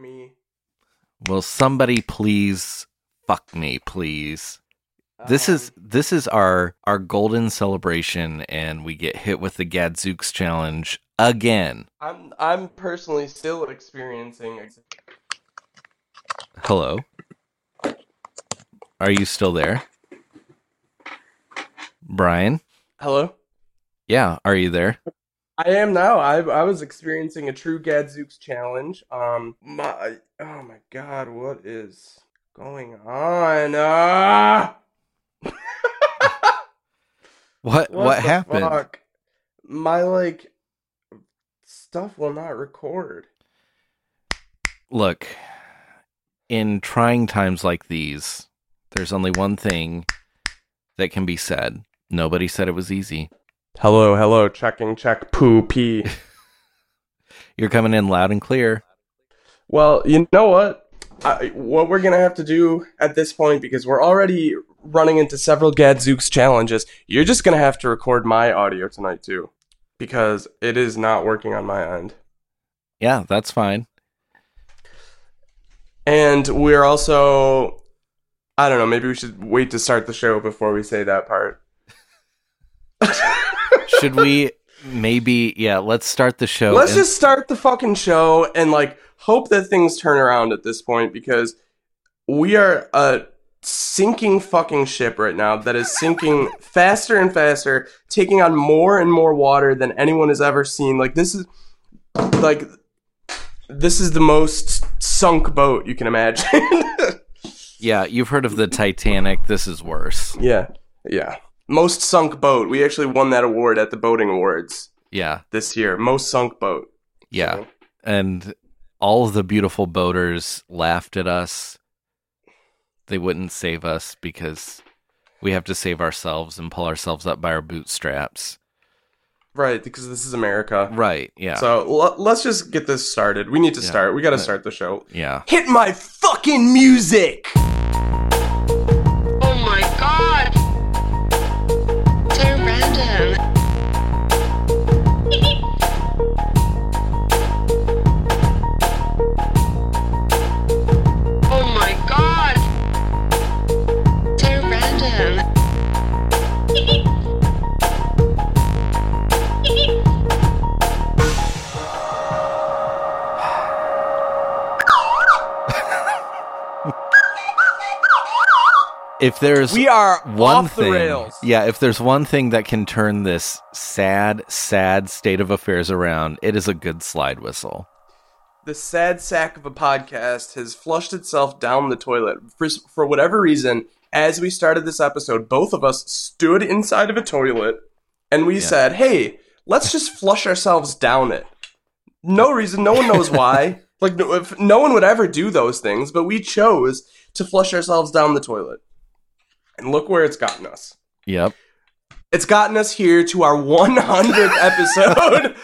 me. Will somebody please fuck me, please? This is Um, this is our our golden celebration, and we get hit with the Gadzooks challenge again. I'm I'm personally still experiencing. Hello, are you still there, Brian? Hello. Yeah, are you there? I am now. I I was experiencing a true Gadzooks challenge. Um, my oh my god, what is going on? Ah! What what, the happened? fuck? My like stuff will not record. Look, in trying times like these, there's only one thing that can be said. Nobody said it was easy. Hello, hello, checking, check, poo pee. You're coming in loud and clear. Well, you know what? I, what we're gonna have to do at this point, because we're already running into several Gadzooks challenges, you're just gonna have to record my audio tonight too, because it is not working on my end. Yeah, that's fine. And we're also, I don't know, maybe we should wait to start the show before we say that part. Should we maybe yeah, let's start the show. Let's and- just start the fucking show and like hope that things turn around at this point because we are a sinking fucking ship right now that is sinking faster and faster, taking on more and more water than anyone has ever seen. Like this is like this is the most sunk boat you can imagine. Yeah, you've heard of the Titanic. This is worse. yeah. Yeah. Most sunk boat. We actually won that award at the boating awards Yeah. this year. Most sunk boat. Yeah. So- And all of the beautiful boaters laughed at us. They wouldn't save us because we have to save ourselves and pull ourselves up by our bootstraps. Right, because this is America. Right. Yeah. So l- let's just get this started. We need to Yeah. start. We got to start the show. yeah. Hit my fucking music. If there's We are one off thing, the rails. yeah, if there's one thing that can turn this sad, sad state of affairs around, it is a good slide whistle. The sad sack of a podcast has flushed itself down the toilet for for whatever reason. As we started this episode, both of us stood inside of a toilet and we Yeah. said, "Hey, let's just flush ourselves down it." No reason, no one knows why. like no, if, no one would ever do those things, but we chose to flush ourselves down the toilet. And look where it's gotten us. Yep. It's gotten us here to our 100th episode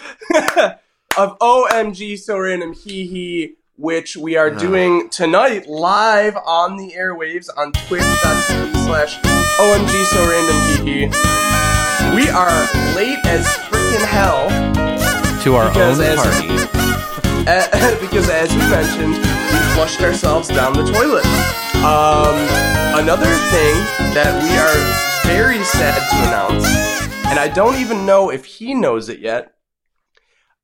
of OMG So Random Hee Hee, which we are doing tonight live on the airwaves on twitch.tv slash OMG So Random Hee Hee. We are late as freaking hell To our own as- party. uh, because as we mentioned, we flushed ourselves down the toilet. Um, another thing that we are very sad to announce, and I don't even know if he knows it yet.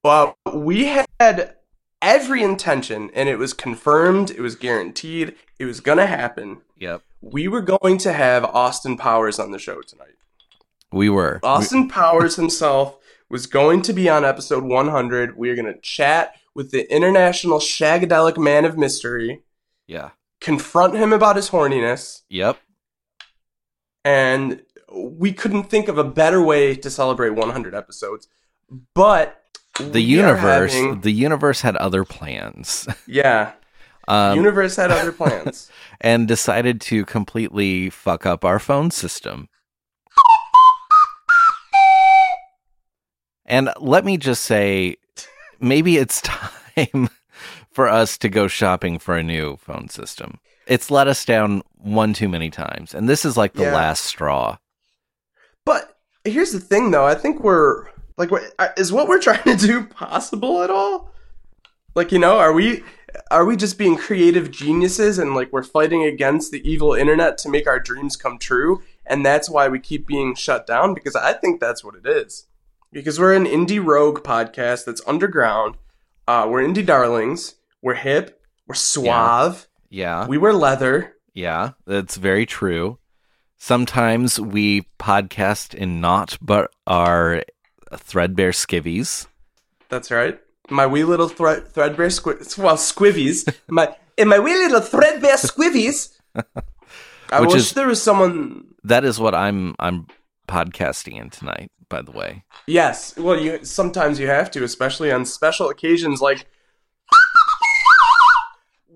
but we had every intention, and it was confirmed, it was guaranteed, it was gonna happen. Yep. We were going to have Austin Powers on the show tonight. We were. Austin Powers himself was going to be on episode 100. We are going to chat with the international shagadelic man of mystery, yeah. Confront him about his horniness, Yep. and we couldn't think of a better way to celebrate 100 episodes. But The universe having- the universe had other plans. yeah, Um, universe had other plans. and decided to completely fuck up our phone system. And let me just say, maybe it's time for us to go shopping for a new phone system. It's let us down one too many times, and this is like the Yeah. last straw. but here's the thing, though. I think we're like, what- uh, is what we're trying to do possible at all? Like, you know, are we are we just being creative geniuses and like we're fighting against the evil internet to make our dreams come true? And that's why we keep being shut down because I think that's what it is. Because we're an indie rogue podcast that's underground. Uh, we're indie darlings. We're hip. We're suave. Yeah. We wear leather. Yeah, that's very true. Sometimes we podcast in not but our threadbare skivvies. That's right. My wee little thre- threadbare squi- well squivvies. my in my wee little threadbare squivvies. I Which wish is- there was someone. That is what I'm I'm podcasting in tonight, by the way. Yes. Well, you sometimes you have to, especially on special occasions like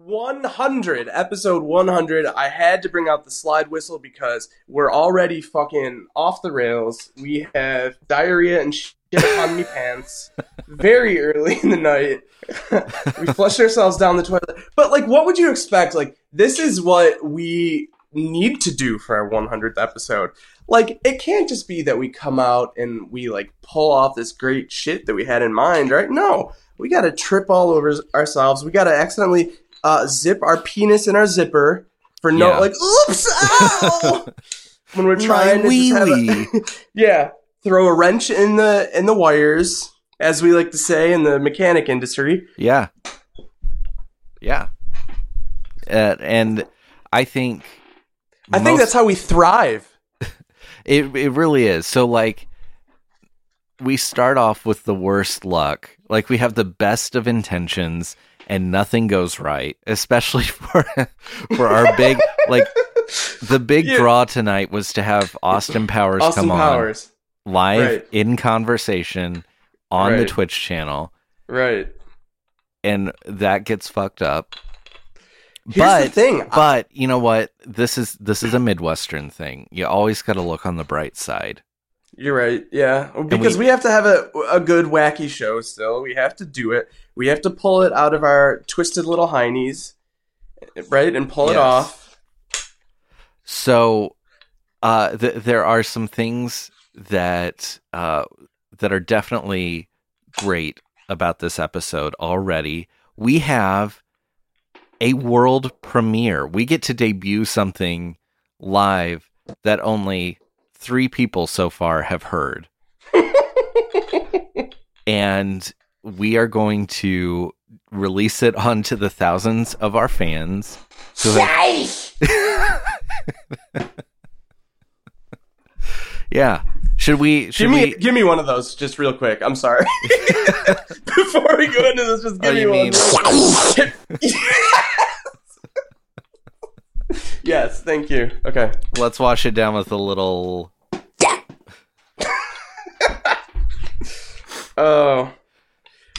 100 episode 100 i had to bring out the slide whistle because we're already fucking off the rails. We have diarrhea and shit on me pants very early in the night. We flushed ourselves down the toilet. But like what would you expect? Like this is what we need to do for our 100th episode. Like it can't just be that we come out and we like pull off this great shit that we had in mind right? No. We gotta trip all over ourselves. We gotta accidentally uh, zip our penis in our zipper for no Yeah. like oops ow! when we're trying to have a, yeah throw a wrench in the in the wires as we like to say in the mechanic industry Yeah. Yeah. Uh, and I think i think that's how we thrive It it really is. So like we start off with the worst luck. Like we have the best of intentions and nothing goes right, especially for for our big like the big Yeah. draw tonight was to have Austin Powers austin come powers on live Right. in conversation on the Twitch channel right and that gets fucked up. here's but the thing but you know what? This is this is a Midwestern thing. You always got to look on the bright side. You're right. Yeah, because we, have to have a a good wacky show. Still, we have to do it. We have to pull it out of our twisted little heinies, right, and pull it off. So, uh, th- there are some things that uh, that are definitely great about this episode already. We have a world premiere. We get to debut something live that only three people so far have heard, and we are going to release it onto the thousands of our fans who have Yeah. Should we? Should Give me, we? give me one of those, just real quick. I'm sorry. Before we go into this, just give Oh, me you one. yes, thank you. Okay. Let's wash it down with a little. Oh,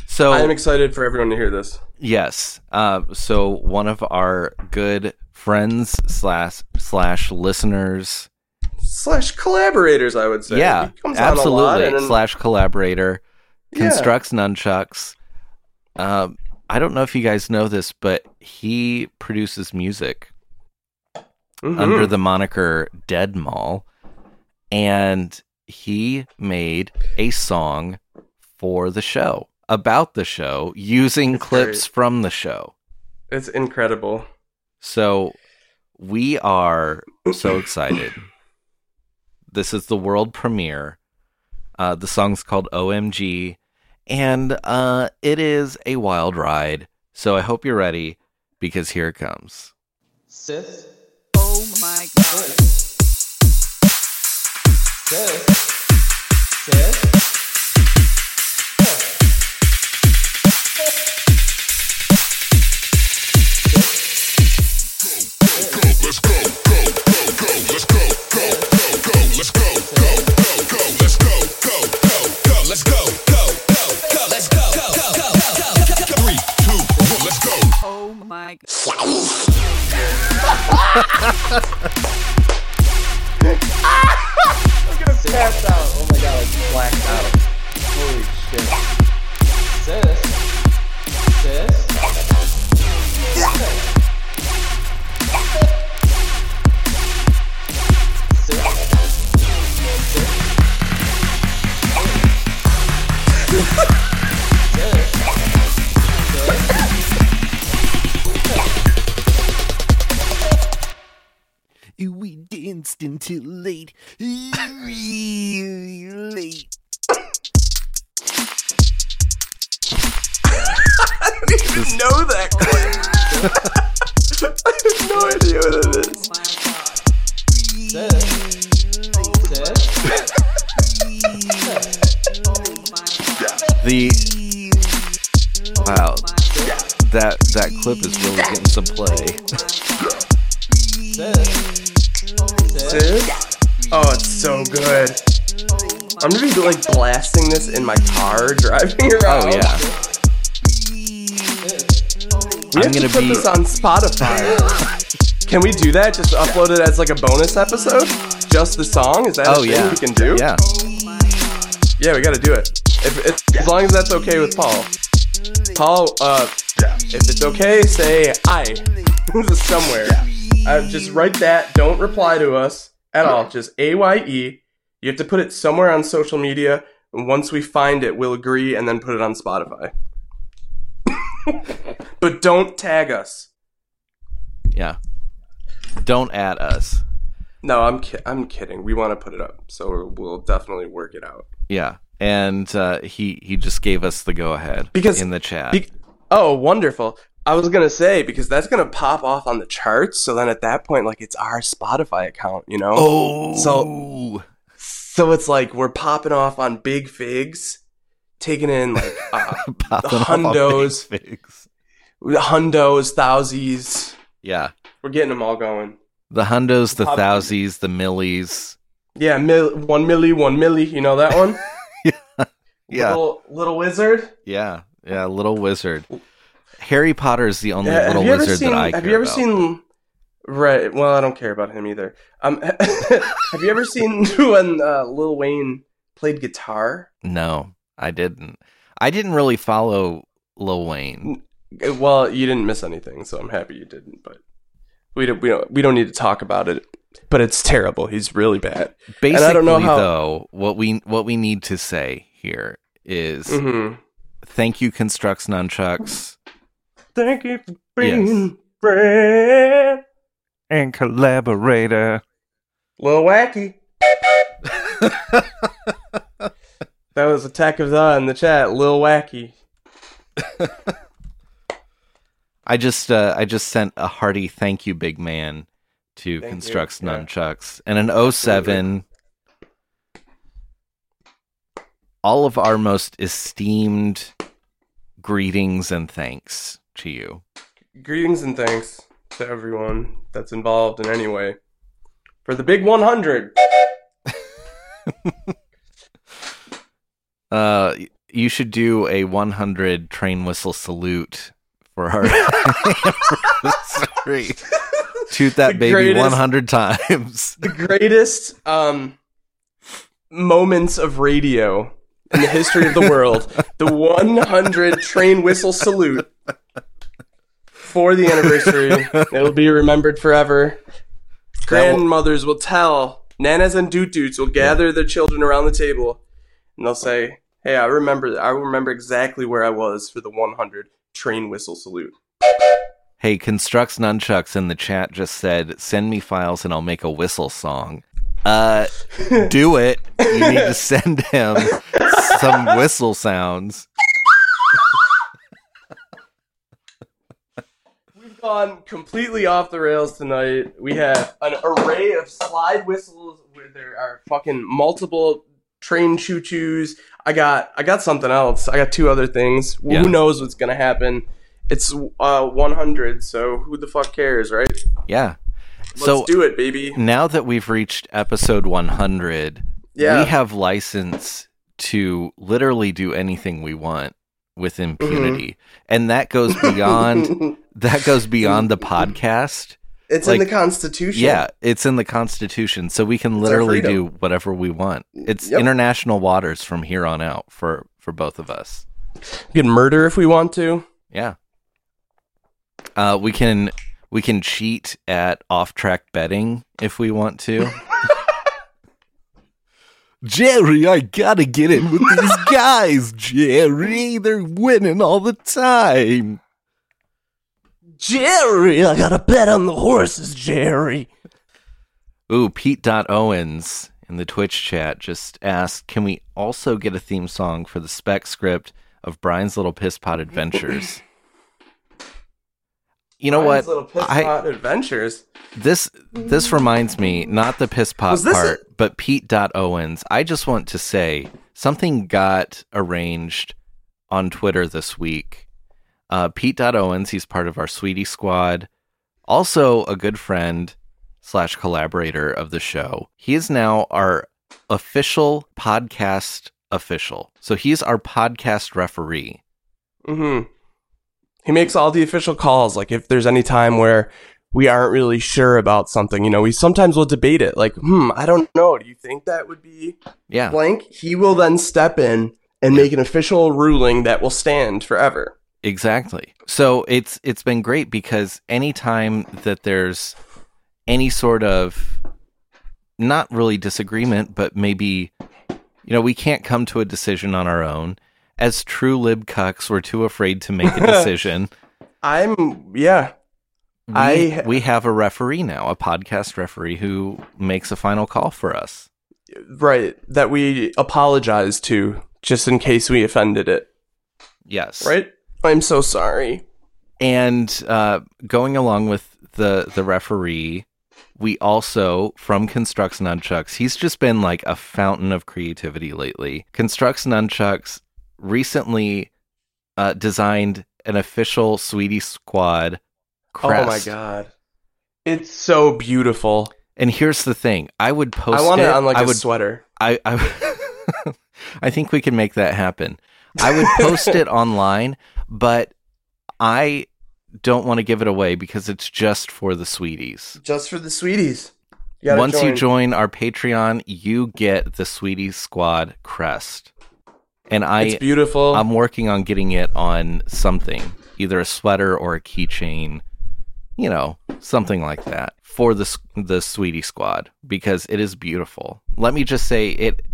So I am excited for everyone to hear this. yes. Uh, so one of our good friends slash slash listeners. Slash collaborators, I would say. yeah, He comes on a lot, absolutely. slash collaborator Yeah. constructs nunchucks. Um, I don't know if you guys know this, but he produces music Mhm. under the moniker Dead Mall, and he made a song for the show about the show using It's clips great. from the show. It's incredible. So we are so excited. This is the world premiere. Uh, the song's called OMG, and uh, it is a wild ride. So I hope you're ready because here it comes. Sis, Oh my god. I'm gonna pass out. Oh my god, I blacked out. Holy shit. Sis. Danced until late. Really late. I don't even know that clip. I have no idea what it is. The wow, that that clip is really getting my car driving around. Oh yeah, We have I'm to gonna put be- this on Spotify. can we do that? Just upload it as like a bonus episode? Just the song? Is that a oh thing yeah, we can do? Yeah, Yeah, we gotta do it. If, if, as long as that's okay with Paul. Paul, uh, yeah. if it's okay, say I. Somewhere. Uh, just write that. Don't reply to us at all. Just A Y E. You have to put it somewhere on social media. Once we find it, we'll agree and then put it on Spotify. but don't tag us. yeah. Don't add us. No, I'm ki- I'm kidding. We want to put it up, so we'll definitely work it out. Yeah, and uh, he he just gave us the go ahead Because- in the chat. Be- oh, wonderful. I was gonna say because that's gonna pop off on the charts. So then at that point, like it's our Spotify account, you know. oh, So- So it's like we're popping off on big figs, taking in like uh, hundos. figs. hundos, thousies. Yeah, We're getting them all going. the hundos, the Pop- thousies, the millies. Yeah, mil- one milli, one milli. You know that one? Yeah, Little, little wizard. yeah, yeah. Little wizard. Harry Potter is the only Yeah, little have you ever wizard seen? that I have you ever about. seen? Right. Well, I don't care about him either. Um, have you ever seen when uh, Lil Wayne played guitar? No, I didn't. I didn't really follow Lil Wayne. Uh, Well, you didn't miss anything, so I'm happy you didn't. But we don't. We don't. We don't need to talk about it. But it's terrible. He's really bad. Basically, I don't know how- though, what we what we need to say here is hmm thank you, Constructs Nunchucks. Thank you for being friend. And collaborator. Lil Wacky. That was Attack of the in the chat. Lil Wacky. I just uh, I just sent a hearty thank you, big man, to Thank Constructs you, yeah. Nunchucks and an 07. All of our most esteemed greetings and thanks to you. Greetings and thanks to everyone that's involved in any way for the big 100. Uh, you should do a 100 train whistle salute for our anniversary. Toot that The baby greatest- 100 times. The greatest um, moments of radio in the history of the world. The 100 train whistle salute for the anniversary. It'll be remembered forever. Grandmothers will tell, nanas and doot doots will gather their children around the table and they'll say, Hey, I remember I remember exactly where I was for the 100 train whistle salute. Hey, Constructs Nunchucks in the chat just said, send me files and I'll make a whistle song. Uh, do it. You need to send him some whistle sounds. Gone completely off the rails tonight. We have an array of slide whistles where there are fucking multiple train choo choos. I got I got something else. I got two other things. Yeah. Who knows what's gonna happen? It's uh 100, so who the fuck cares, right? Yeah. Let's so do it, baby. now that we've reached episode 100, Yeah. we have license to literally do anything we want with impunity. And that goes beyond that goes beyond the podcast. it's in the Constitution. Yeah, it's in the Constitution, so we can our literally do whatever we want. It's Yep. international waters from here on out for for both of us. We can murder if we want to. Yeah. Uh, we can we can cheat at off track betting if we want to. Jerry, I gotta get in with these guys, Jerry. They're winning all the time. Jerry, I gotta bet on the horses, Jerry. Ooh, Pete Owens in the Twitch chat just asked, "Can we also get a theme song for the spec script of Brian's Little Piss Pot Adventures?" You know Brian's what? Little piss I- pot adventures. This this reminds me, not the piss pot part, but Pete Owens. I just want to say something got arranged on Twitter this week. Uh, Pete Owens, he's part of our Sweetie Squad, also a good friend slash collaborator of the show. He is now our official podcast official. So he's our podcast referee. Mm-hmm. He makes all the official calls. Like if there's any time where we aren't really sure about something, you know, we sometimes will debate it. Like, hmm, I don't know. Do you think that would be Yeah. blank? He will then step in and make an official ruling that will stand forever. Exactly. So it's it's been great because anytime that there's any sort of not really disagreement, but maybe you know, we can't come to a decision on our own. As true lib cucks, we're too afraid to make a decision. I'm, yeah. we, I- we have a referee now, a podcast referee who makes a final call for us. Right. That we apologize to just in case we offended it. Yes. Right? I'm so sorry. And uh, going along with the the referee, we also from Constructs Nunchucks. He's just been like a fountain of creativity lately. Constructs Nunchucks recently uh, designed an official Sweetie Squad crest. Oh my god. It's so beautiful. And here's the thing: I would post I want it. on like I a would sweater. I I, I think we can make that happen. I would post it online, but I don't want to give it away because it's just for the sweeties. Just for the sweeties. You Once you join. join our Patreon, you get the Sweeties Squad crest. And I it's beautiful. I'm working on getting it on something, either a sweater or a keychain, you know, something like that for the the Sweetie Squad because it is beautiful. Let me just say it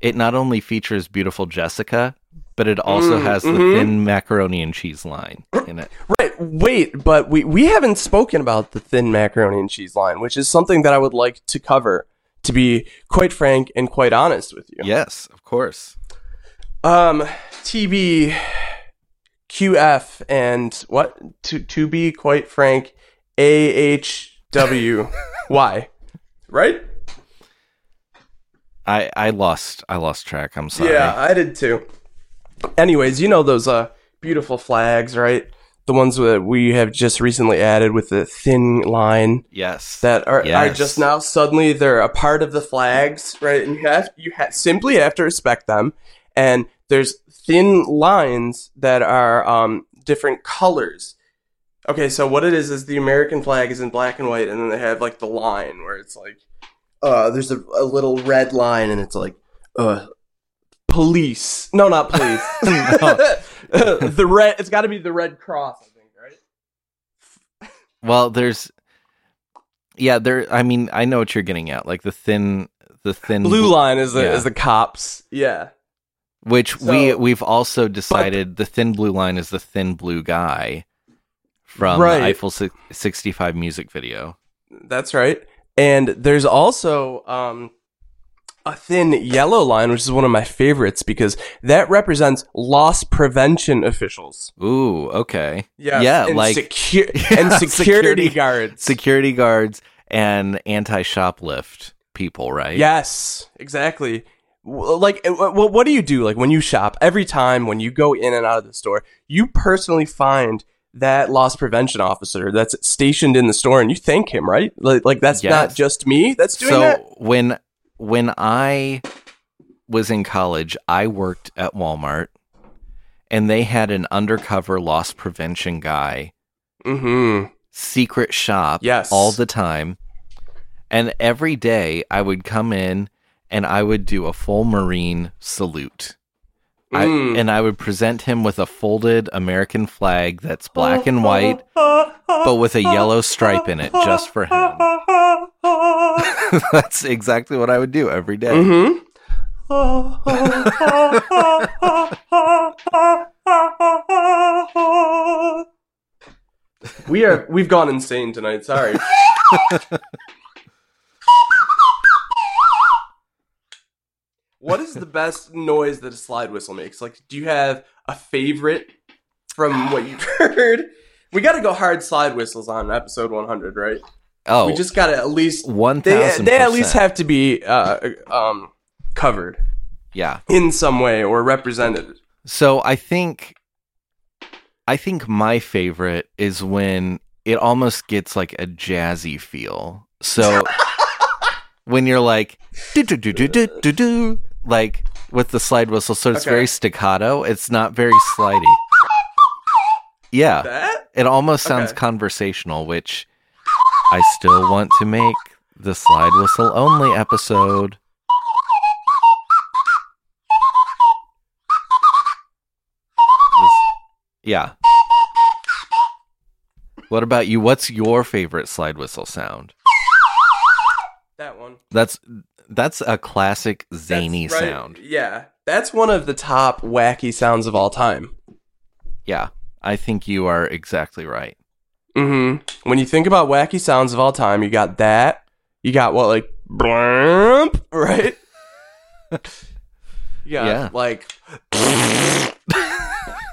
it not only features beautiful Jessica, but it also Mm, has the mhm. thin macaroni and cheese line in it. right. Wait, but we we haven't spoken about the thin macaroni and cheese line, which is something that I would like to cover. To be quite frank and quite honest with you. Yes, of course. Um, TB, QF, and what? To to be quite frank, AHW. Why? Right? I I lost I lost track. I'm sorry. Yeah, I did too. Anyways, you know those uh beautiful flags, right? The ones that we have just recently added with the thin line Yes. that are, are just now suddenly they're a part of the flags, right? And you have you ha- simply have to respect them. And there's thin lines that are um, different colors. Okay, so what it is is the American flag is in black and white, and then they have like the line where it's like, uh, there's a, a little red line, and it's like, uh, police. No, not police. the red. It's got to be the Red Cross, I think, right? Well, there's yeah, there I mean, I know what you're getting at. Like the thin the thin Blue line is the Yeah. is the cops. Yeah. Which we So- we've also decided the thin blue line is the thin blue guy from Right. the Eiffel 65 music video. That's right. And there's also um, a thin yellow line, which is one of my favorites because that represents loss prevention officials. Ooh, okay. Yes, Yeah, and like secu- Yeah, and security, security- guards. security guards and anti-shoplift people, right? Yes, exactly. Like, uh, what, what do you do? Like, when you shop, every time when you go in and out of the store, you personally find that loss prevention officer that's stationed in the store and you thank him, right? Like, like that's Yes. not just me that's doing so that. when when I was in college, I worked at Walmart and they had an undercover loss prevention guy Mm-hmm. secret shop Yes. all the time. And every day I would come in and I would do a full Marine salute. I, Mm. and I would present him with a folded American flag that's black and white, but with a yellow stripe in it just for him. that's exactly what I would do every day. Mm-hmm. we are we've gone insane tonight. Sorry. what is the best noise that a slide whistle makes? Like, do you have a favorite from what you've heard? We got to go hard slide whistles on episode 100, right? Oh, We just got to at least one they they at least have to be uh, um covered yeah. in some way or represented. So I think, I think my favorite is when it almost gets like a jazzy feel. So when you're like do do do do do do do like with the slide whistle, so it's Okay. very staccato. It's not very slidey. Yeah, That it almost sounds Okay. conversational, which I still want to make the slide whistle only episode. This- yeah. What about you? What's your favorite slide whistle sound? that one. That's that's a classic zany right. sound. Yeah, that's one of the top wacky sounds of all time. Yeah, I think you are exactly right. Mm-hmm. When you think about wacky sounds of all time, you got that. You got what, like, blump, right? got, Yeah. like,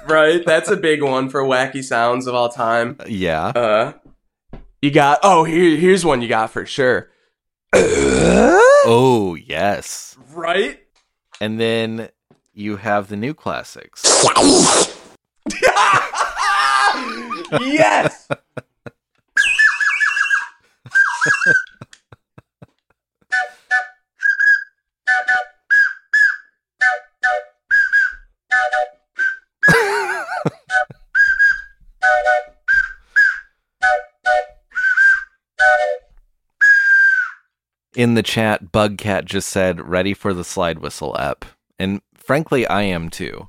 right? That's a big one for wacky sounds of all time. Yeah. Uh, you got, oh, here, here's one you got for sure. Oh, yes. right? And then you have the new classics. yes! In the chat, Bugcat just said, ready for the slide whistle app. And frankly, I am too.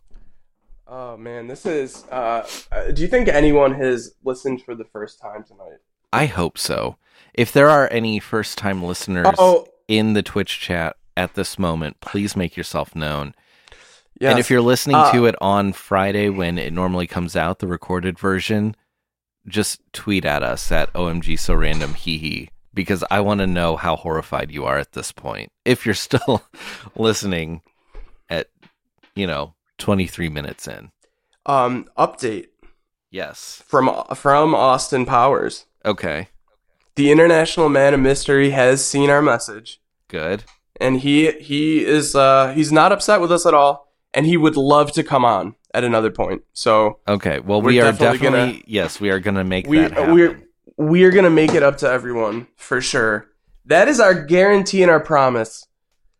Oh man, this is. Uh, uh, do you think anyone has listened for the first time tonight? I hope so. If there are any first time listeners Oh, in the Twitch chat at this moment, please make yourself known. yes. And if you're listening Uh, to it on Friday when it normally comes out, the recorded version, just tweet at us at OMG so random hee hee because I want to know how horrified you are at this point. If you're still listening at, you know, 23 minutes in. um, update Yes. from from Austin Powers. Okay. The international man of mystery has seen our message, Good. and he he is uh he's not upset with us at all, and he would love to come on at another point. So Okay. Well, We're definitely definitely, gonna- yes, we are going to make we that happen. we're we're gonna make it up to everyone for sure. That is our guarantee and our promise.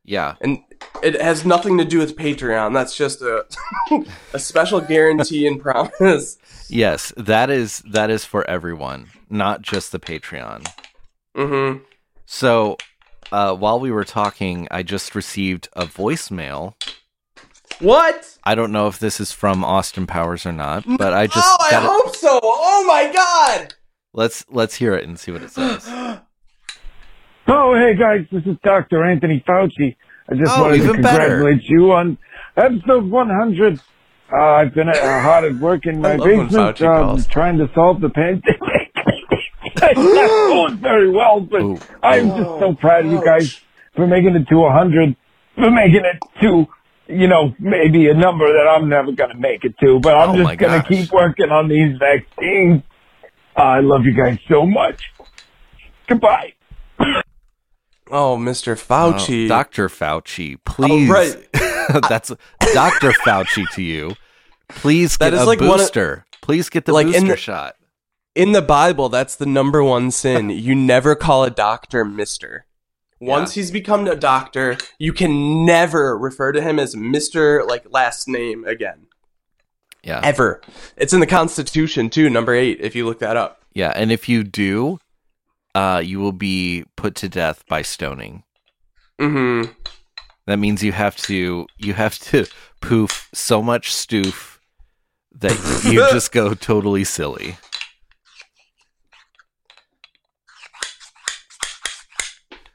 yeah. and it has nothing to do with Patreon. That's just a a special guarantee and promise. Yes, that is that is for everyone, not just the Patreon. hmm So, uh, while we were talking, I just received a voicemail. What? I don't know if this is from Austin Powers or not, but I just oh, I got it. hope so. Oh my god. Let's let's hear it and see what it says. Oh, hey guys, this is Dr. Anthony Fauci. I just Oh, wanted to even better. congratulate you on episode 100. Uh, I've been uh, hard at work in my I basement, um, trying to solve the pandemic. it's not going very well, but Ooh. I'm just so proud of you guys for making it to 100, for making it to, you know, maybe a number that I'm never going to make it to, but I'm Oh just going to keep working on these vaccines. I love you guys so much. Goodbye. Oh, Mr. Oh, Fauci. Dr. Fauci, please. Oh, right. That's Dr. Fauci to you. Please That get is a like one of- booster. please get the like in booster the- shot. In the Bible, that's the number one sin. You never call a doctor Mister. Once he's become a doctor, you can never refer to him as Mister like last name again. Yeah. Ever. It's in the Constitution too, number eight. If you look that up. Yeah, and if you do, uh, you will be put to death by stoning. Mm-hmm. That means you have to you have to poof so much stoof that you just go totally silly.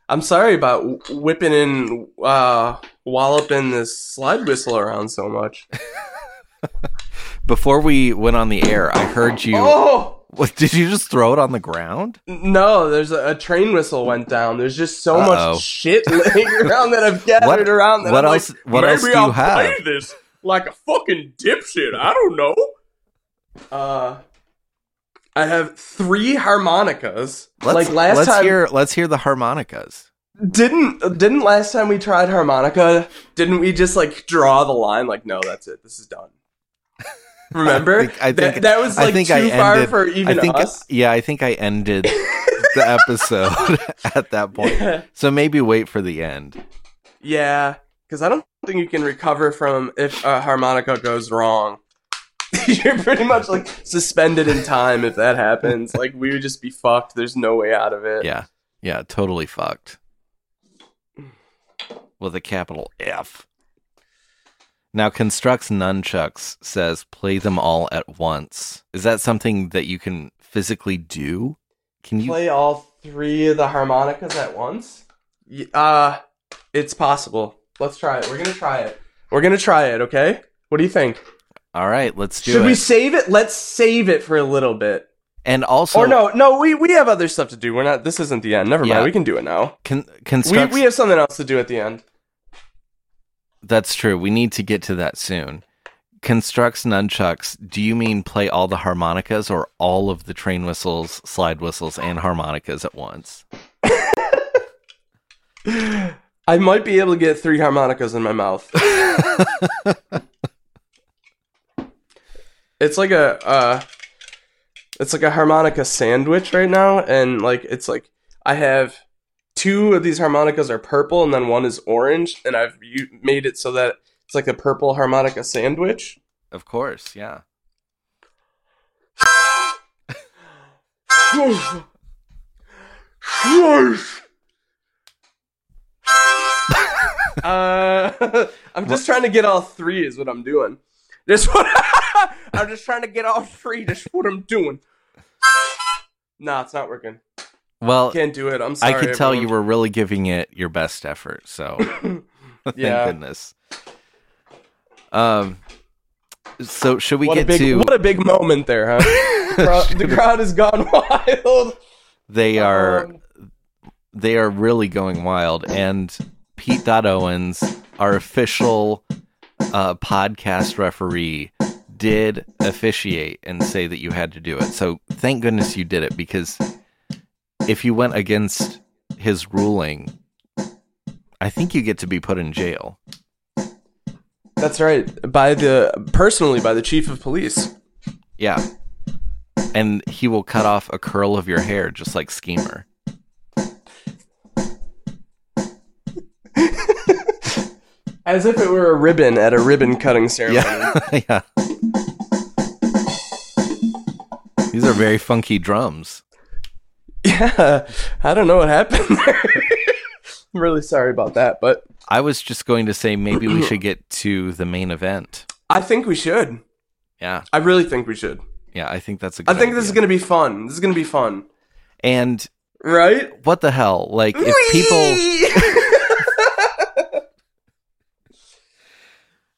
I'm sorry about whipping and uh, walloping this slide whistle around so much. Before we went on the air, I heard you Oh, What, did you just throw it on the ground? No, there's a, a train whistle went down. There's just so Uh-oh. much shit laying around that I've gathered What- around. That what I'm else- Like, what Maybe else do you I'll have?" play this like a fucking dipshit. I don't know. Uh, I have three harmonicas. Let's, like last let's time, hear let's hear the harmonicas. didn't didn't last time we tried harmonica? Didn't we just like draw the line? Like, no, that's it. This is done. Remember? I think, I that, think that was I like too I far for even I think us. yeah, I think I ended the episode at that point. So maybe wait for the end. Yeah, because I don't think you can recover from if a harmonica goes wrong. You're pretty much like suspended in time if that happens. Like we would just be fucked. There's no way out of it. Yeah. Yeah, totally fucked. With a capital F. Now constructs nunchucks says play them all at once. Is that something that you can physically do? Can you Play all three of the harmonicas at once. Y- Uh, it's possible. Let's try it. We're gonna try it. We're gonna try it. Okay. What do you think? All right, let's do it. Should it. we save it? Let's save it for a little bit. and also or no, no, we we have other stuff to do. We're not. This isn't the end. Never Yeah. mind. We can do it now. con- We constructs we have something else to do at the end. That's true. We need to get to that soon. Constructs nunchucks. Do you mean play all the harmonicas or all of the train whistles, slide whistles, and harmonicas at once? I might be able to get three harmonicas in my mouth. it's like a uh it's like a harmonica sandwich right now and like it's like I have two of these harmonicas are purple and then one is orange and I've made it so that it's like a purple harmonica sandwich. Of course, yeah. uh, I'm just trying to get all three. Is what I'm doing. This what I'm just trying to get all three. That's what I'm doing. Nah, it's not working. Well, I Can't do it. I'm sorry. I could tell you everyone. were really giving it your best effort. So, thank Yeah. goodness. Um. So should we What get big to? what a big moment there, huh? the, crowd, the crowd has gone wild. they are Um, they are really going wild and pete Dot owens our official uh, podcast referee did officiate and say that you had to do it so thank goodness you did it because if you went against his ruling i think you get to be put in jail That's right. By the personally by the chief of police. yeah and he will cut off a curl of your hair just like schemer As if it were a ribbon at a ribbon cutting ceremony. Yeah, yeah. These are very funky drums. Yeah, I don't know what happened there. I'm really sorry about that, but I was just going to say maybe we should get to the main event. I think we should. Yeah, I really think we should. yeah. I think that's a. I Good I think this is going to be fun. This is going to be fun, And right? what the hell? Like if people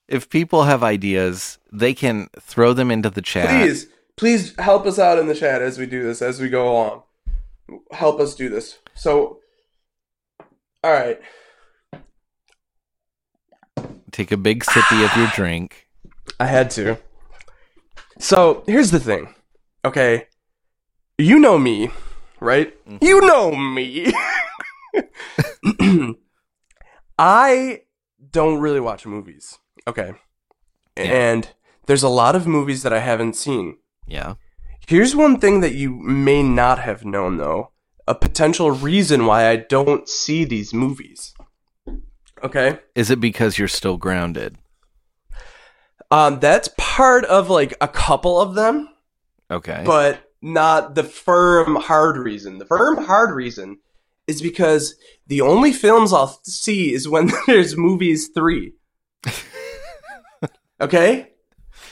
if people have ideas, they can throw them into the chat. please, please help us out in the chat as we do this, as we go along. Help us do this. So, all right. Take a big sippy of your drink. I had to. So here's the thing. Okay. You know me, right? Mm-hmm. You know me. I don't really watch movies. Okay. And there's a lot of movies that I haven't seen. Yeah. Here's one thing that you may not have known, though. A potential reason why I don't see these movies. Okay? Is it because you're still grounded? Um, that's part of like a couple of them. Okay. but not the firm hard reason. The firm hard reason is because the only films I'll see is when there's movies three. okay?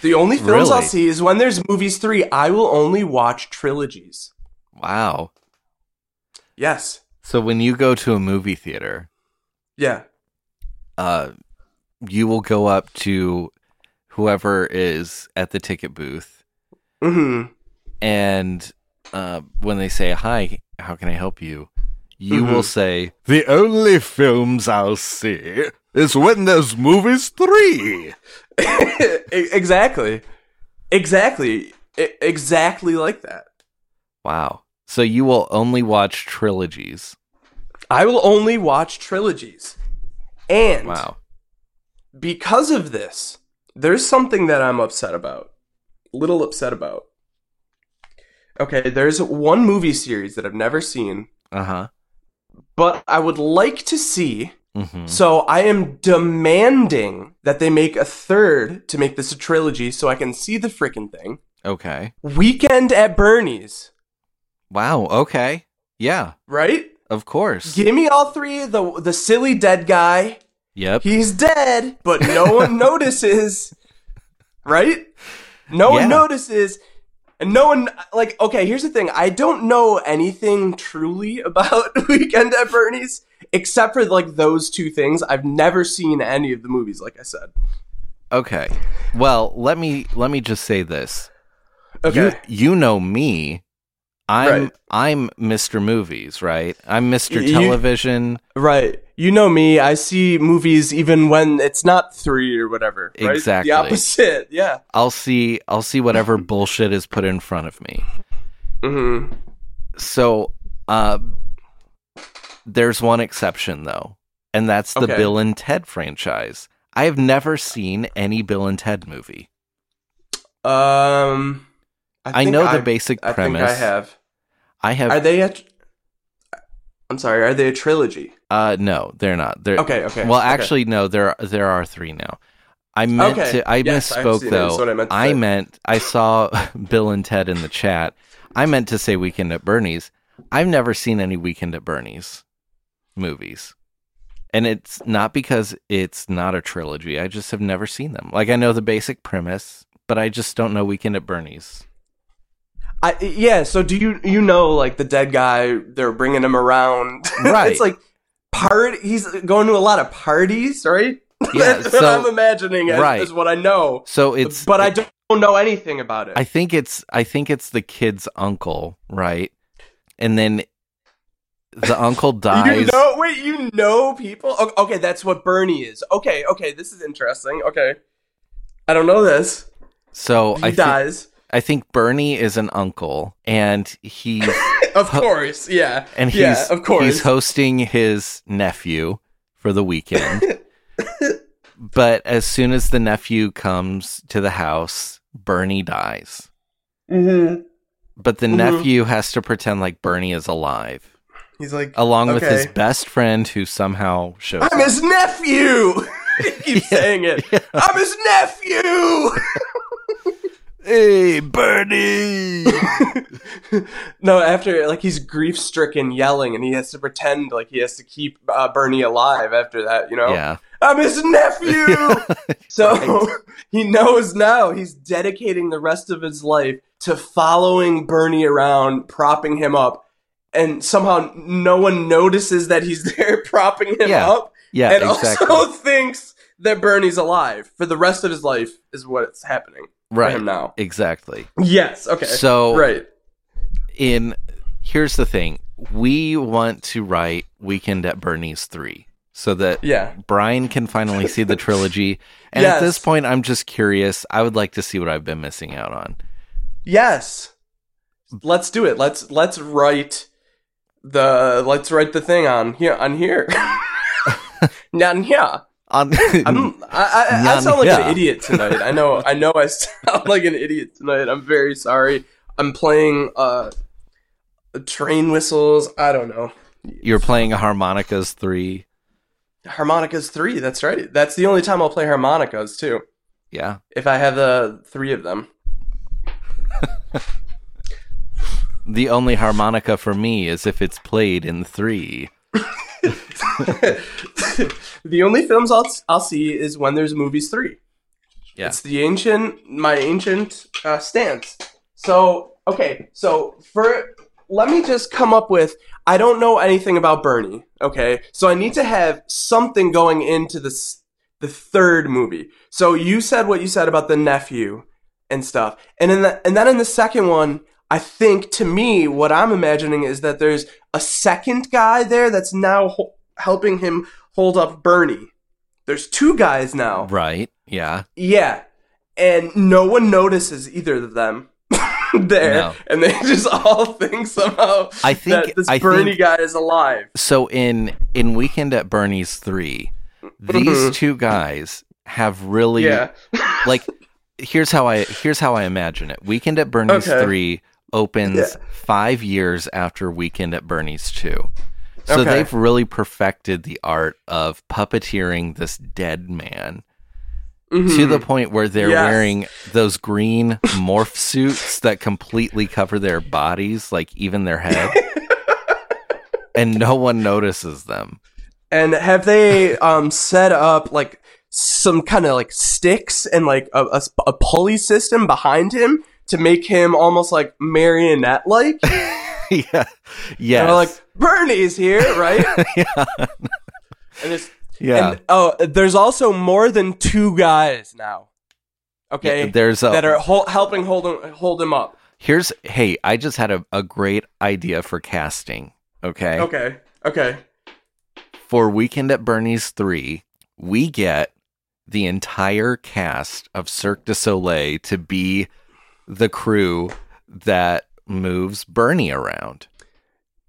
The only films I'll see is when there's movies three. I will only watch trilogies. wow. Yes. So when you go to a movie theater, Yeah. uh, you will go up to whoever is at the ticket booth hmm and uh, when they say hi, how can I help you? You Mhm. will say the only films I'll see is when there's movies three. E- exactly. Exactly. E- exactly like that. Wow. So you will only watch trilogies. I will only watch trilogies. And Wow. because of this, there's something that I'm upset about. Little upset about. Okay, there's one movie series that I've never seen, Uh huh. but I would like to see. Hmm So I am demanding that they make a third to make this a trilogy so I can see the freaking thing. Okay. Weekend at Bernie's, Wow. Okay. Yeah. right? Of course. Give me all three. The the silly dead guy. Yep. He's dead, but no one notices. Right? No Yeah. one notices. And no one like okay, here's the thing. I don't know anything truly about Weekend at Bernie's except for like those two things. I've never seen any of the movies like I said. Okay. Well, let me let me just say this. Okay. You, you know me. I'm Right. I'm Mr. Movies, right? I'm Mr. You- Television. right. You know me. I see movies even when it's not 3 or whatever, right? Exactly. The opposite. Yeah. I'll see I'll see whatever bullshit is put in front of me. Mhm. So, uh there's one exception though, and that's the Okay. Bill and Ted franchise. I have never seen any Bill and Ted movie. Um I, think know the basic I premise. think I have. I have Are they a? tr- I'm sorry. Are they a trilogy? Uh, no, they're not. They're Okay, okay, Well, okay. actually, no. There there are three now. I meant Okay, to. I yes, misspoke though. I meant I meant I saw Bill and Ted in the chat. I meant to say Weekend at Bernie's. I've never seen any Weekend at Bernie's movies, and it's not because it's not a trilogy. I just have never seen them. Like I know the basic premise, but I just don't know Weekend at Bernie's. I yeah. So do you you know like the dead guy? They're bringing him around. Right. it's like part. He's going to a lot of parties, right? Yeah, That's so- what I'm imagining as, right. is what I know. So it's but I don't know anything about it. I think it's I think it's the kid's uncle, right? And then the uncle dies. You know, wait, you know people? Okay, that's what Bernie is. Okay, okay, this is interesting. Okay. I don't know this. so He I dies. I think Bernie is an uncle and he's Of course, yeah. and he's yeah, of course. he's hosting his nephew for the weekend. but as soon as the nephew comes to the house, Bernie dies. mm-hmm. But the Mhm. nephew has to pretend like Bernie is alive, He's like, along with his best friend who somehow shows I'm up. his nephew! he keeps saying it. I'm his nephew! Hey, Bernie! no, after, like, he's grief stricken yelling, and he has to pretend like he has to keep uh, Bernie alive after that, you know? yeah. I'm his nephew! So he knows now he's dedicating the rest of his life to following Bernie around, propping him up, and somehow no one notices that he's there propping him Yeah. up, Yeah, and exactly. also thinks that Bernie's alive for the rest of his life is what's happening for right. him now. Exactly. Yes. Okay. So right. in here's the thing. We want to write Weekend at Bernie's 3 so that Yeah. Brian can finally see the trilogy. And at this point I'm just curious. I would like to see what I've been missing out on. Yes. Let's do it. Let's let's write the let's write the thing on here on here. on here. On I'm, I, I, I sound like an idiot tonight. I know. I know. I sound like an idiot tonight. I'm very sorry. I'm playing uh, train whistles. I don't know. You're playing harmonicas 3. Harmonicas three. That's right. That's the only time I'll play harmonicas too. Yeah. If I have the three of them. The only harmonica for me is if it's played in 3. the only films I'll I'll see is when there's movies three. Yeah. It's the ancient, my ancient uh, stance. So, okay, so for, let me just come up with, I don't know anything about Bernie, okay? So I need to have something going into this, the third movie. So you said what you said about the nephew and stuff. And in the, and then in the second one, I think to me, what I'm imagining is that there's a second guy there that's now ho- helping him hold up Bernie. There's two guys now. Right. Yeah. Yeah. And no one notices either of them there. No. And they just all think somehow I think- that this I Bernie think- guy is alive. So in in Weekend at Bernie's 3, these mm-hmm. two guys have really Yeah. like here's how I here's how I imagine it. Weekend at Bernie's Okay. 3 opens Yeah. 5 years after Weekend at Bernie's 2. So Okay. they've really perfected the art of puppeteering this dead man to Mhm. the point where they're Yes. wearing those green morph suits that completely cover their bodies, like even their head. and no one notices them. And have they um set up like some kind of like sticks and like a, a, a pulley system behind him to make him almost like marionette like? yeah. Yeah. Like, Bernie's here, right? yeah. And it's Yeah. and oh, there's also more than two guys now. Okay, Yeah, there's a that are hol- helping hold him hold him up. Here's hey, I just had a, a great idea for casting. Okay. Okay, okay, For Weekend at Bernie's 3, we get the entire cast of Cirque du Soleil to be the crew that moves Bernie around.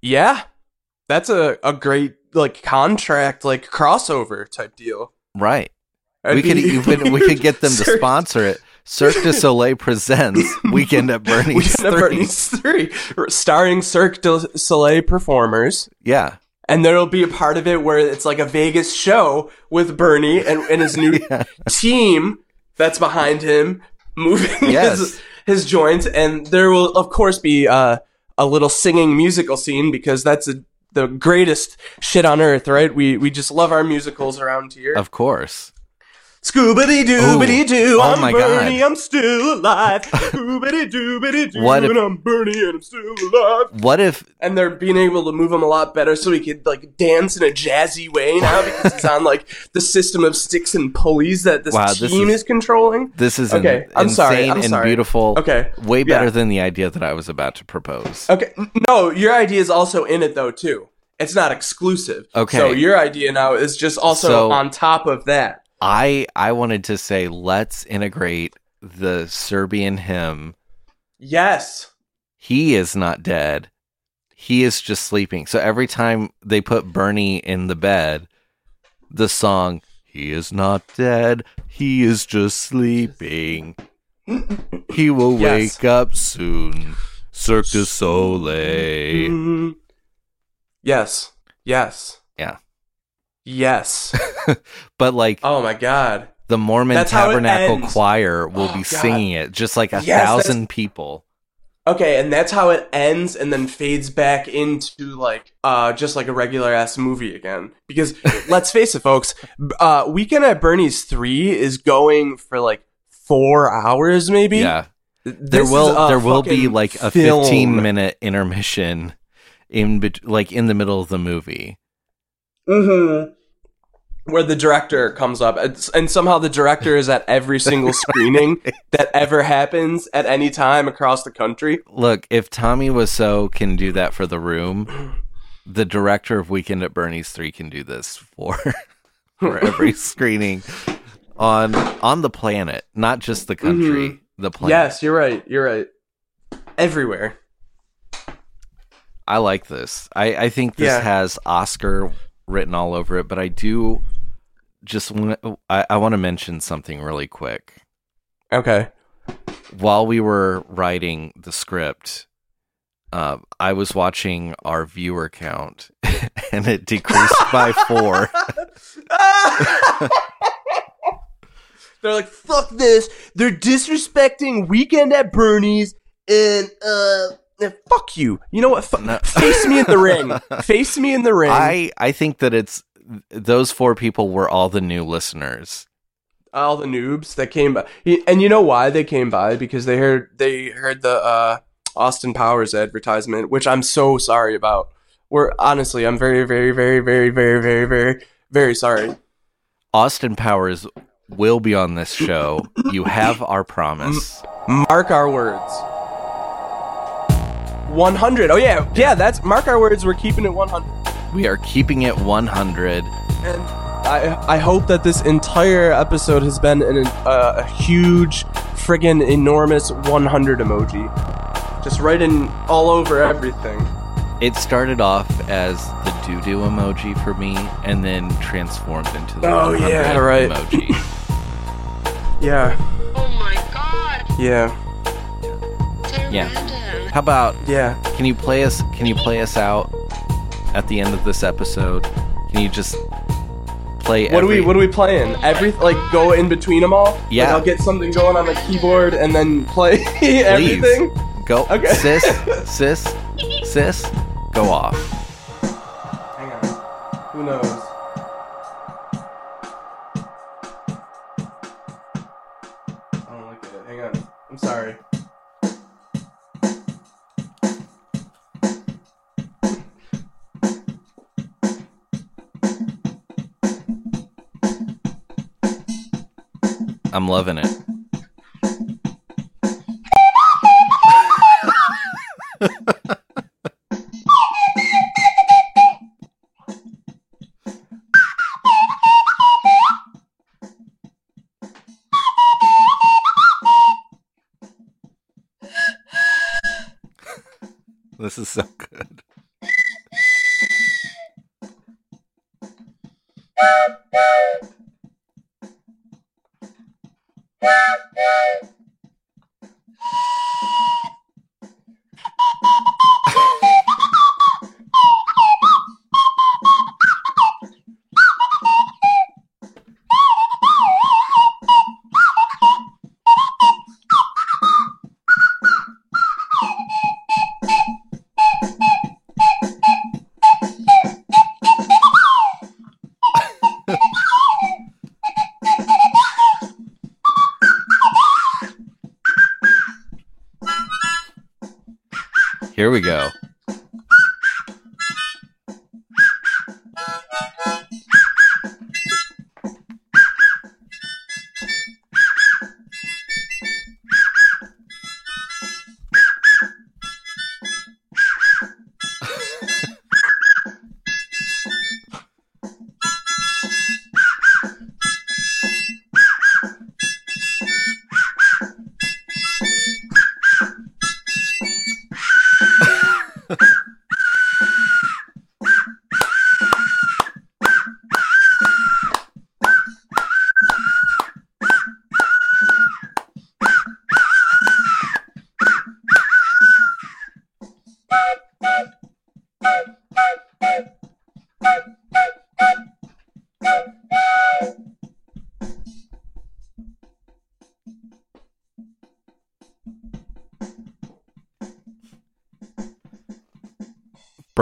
yeah, that's a a great like contract like crossover type deal. Right. That'd we could even we could get them to sponsor it. Cirque du Soleil presents Weekend at Bernie's Weekend at 3. Bernie's three, starring Cirque du Soleil performers. Yeah. And there'll be a part of it where it's like a Vegas show with Bernie and, and his new Yeah. team that's behind him moving Yes. his, his joints. And there will, of course, be uh, a little singing musical scene because that's a, the greatest shit on earth, right? We, we just love our musicals around here. Of course. Scoobity doobity doo, Oh I'm my Bernie, God. I'm still alive. Scoobity doobity doo, What if- and I'm Bernie and I'm still alive. What if And they're being able to move him a lot better so he could like dance in a jazzy way now because he's on like the system of sticks and pulleys that this Wow, this team is- is, controlling. this is Okay, in- I'm insane sorry, I'm and sorry. beautiful? Okay, Way better yeah. than the idea that I was about to propose. Okay, n- no, your idea is also in it though too. It's not exclusive. Okay. So your idea now is just also So- on top of that. I I wanted to say let's integrate the Serbian hymn. Yes. He is not dead. He is just sleeping. So every time they put Bernie in the bed, the song "He is not dead. He is just sleeping. He will Yes. wake up soon." Cirque du Soleil. Mhm. Yes. Yes. Yeah. Yes. But like oh my god. the Mormon That's Tabernacle. Choir will Oh, be God. singing it, just like a Yes, thousand people. Okay, and that's how it ends and then fades back into like uh just like a regular ass movie again. Because let's face it folks, uh Weekend at Bernie's 3 is going for like 4 hours maybe. Yeah, Th- there this will there will be like a film. 15 minute intermission in bet- like in the middle of the movie. Mhm. Where the director comes up, and, somehow the director is at every single screening that ever happens at any time across the country. Look, if Tommy Wiseau can do that for The Room, the director of Weekend at Bernie's 3 can do this for for every screening on on the planet, not just the country, mm-hmm. the planet. Yes, you're right. You're right. Everywhere. I like this. I, I think this Yeah. has Oscar written all over it, but I do just want I, I want to mention something really quick. Okay. While we were writing the script, uh, I was watching our viewer count, and it decreased by four. They're like, fuck this. They're disrespecting Weekend at Bernie's and, uh, and fuck you. You know what? Fu- No. Face me in the ring. Face me in the ring. I I think that it's those four people were all the new listeners. All the noobs that came by. And you know why they came by? Because they heard, they heard the, uh, Austin Powers advertisement, which I'm so sorry about. We're honestly, I'm very, very, very, very, very, very, very, very sorry. Austin Powers will be on this show. You have our promise. Mark our words. 100. Oh yeah, yeah. That's mark our words. We're keeping it 100. We are keeping it 100. And I I hope that this entire episode has been an, uh, a huge, friggin' enormous 100 emoji, just right in all over everything. It started off as the doo doo emoji for me, and then transformed into the Oh, 100 yeah, right. emoji. Yeah, Oh my god. yeah, Yeah. How about yeah. can you play us? Can you play us out at the end of this episode? Can you just play? What are we What are we playing? Every like go in between them all. Like, Yeah. I'll get something going on the keyboard and then play everything. Go, Okay. sis, sis, sis, go off. Hang on. Who knows? I don't like it. Hang on. I'm sorry. I'm loving it. this is so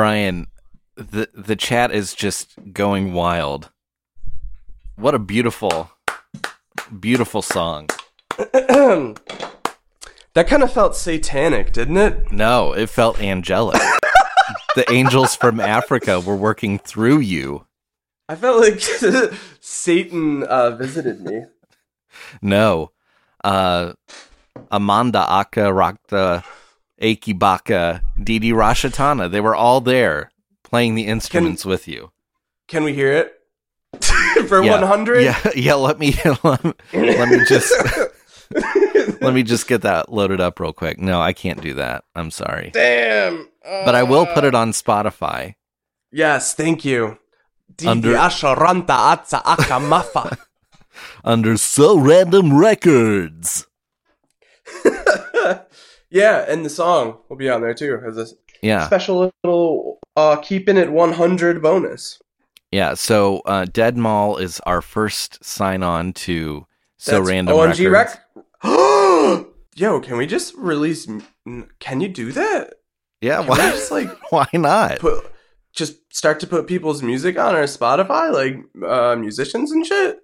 Brian, the the chat is just going wild. What a beautiful beautiful song. that kind of felt satanic, didn't it? No, it felt angelic. the angels from Africa were working through you. I felt like Satan uh, visited me. No. Uh Amanda Aka Rakta Aki Baka Didi Rashatana. They were all there playing the instruments with you. Can we hear it? For Yeah. 100? Yeah, yeah, let me let me, let me just let me just get that loaded up real quick. No, I can't do that. I'm sorry. Damn. But I will put uh, it on Spotify. Yes, thank you. Under-. Under So Random Records. Yeah, and the song will be on there too as a Yeah. special little uh keeping it 100 bonus. Yeah, so uh, Dead Mall is our first sign on to So That's Random OMG Records. Rec- Yo, can we just release can you do that? Yeah, Can why, just like why not? put just start to put people's music on our Spotify, like uh, musicians and shit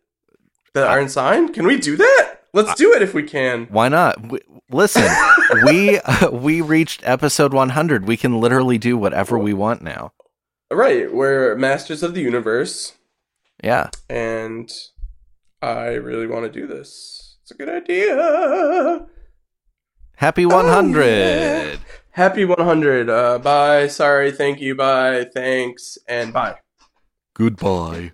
that aren't signed. Can we do that? Let's do it if we can. Why not? W listen, we uh, we reached episode 100. We can literally do whatever we want now. Right, we're masters of the universe, Yeah. and I really want to do this. It's a good idea. Happy Oh, 100. yeah. Happy 100. Uh, bye. Sorry. Thank you. Bye. Thanks. And bye. Goodbye.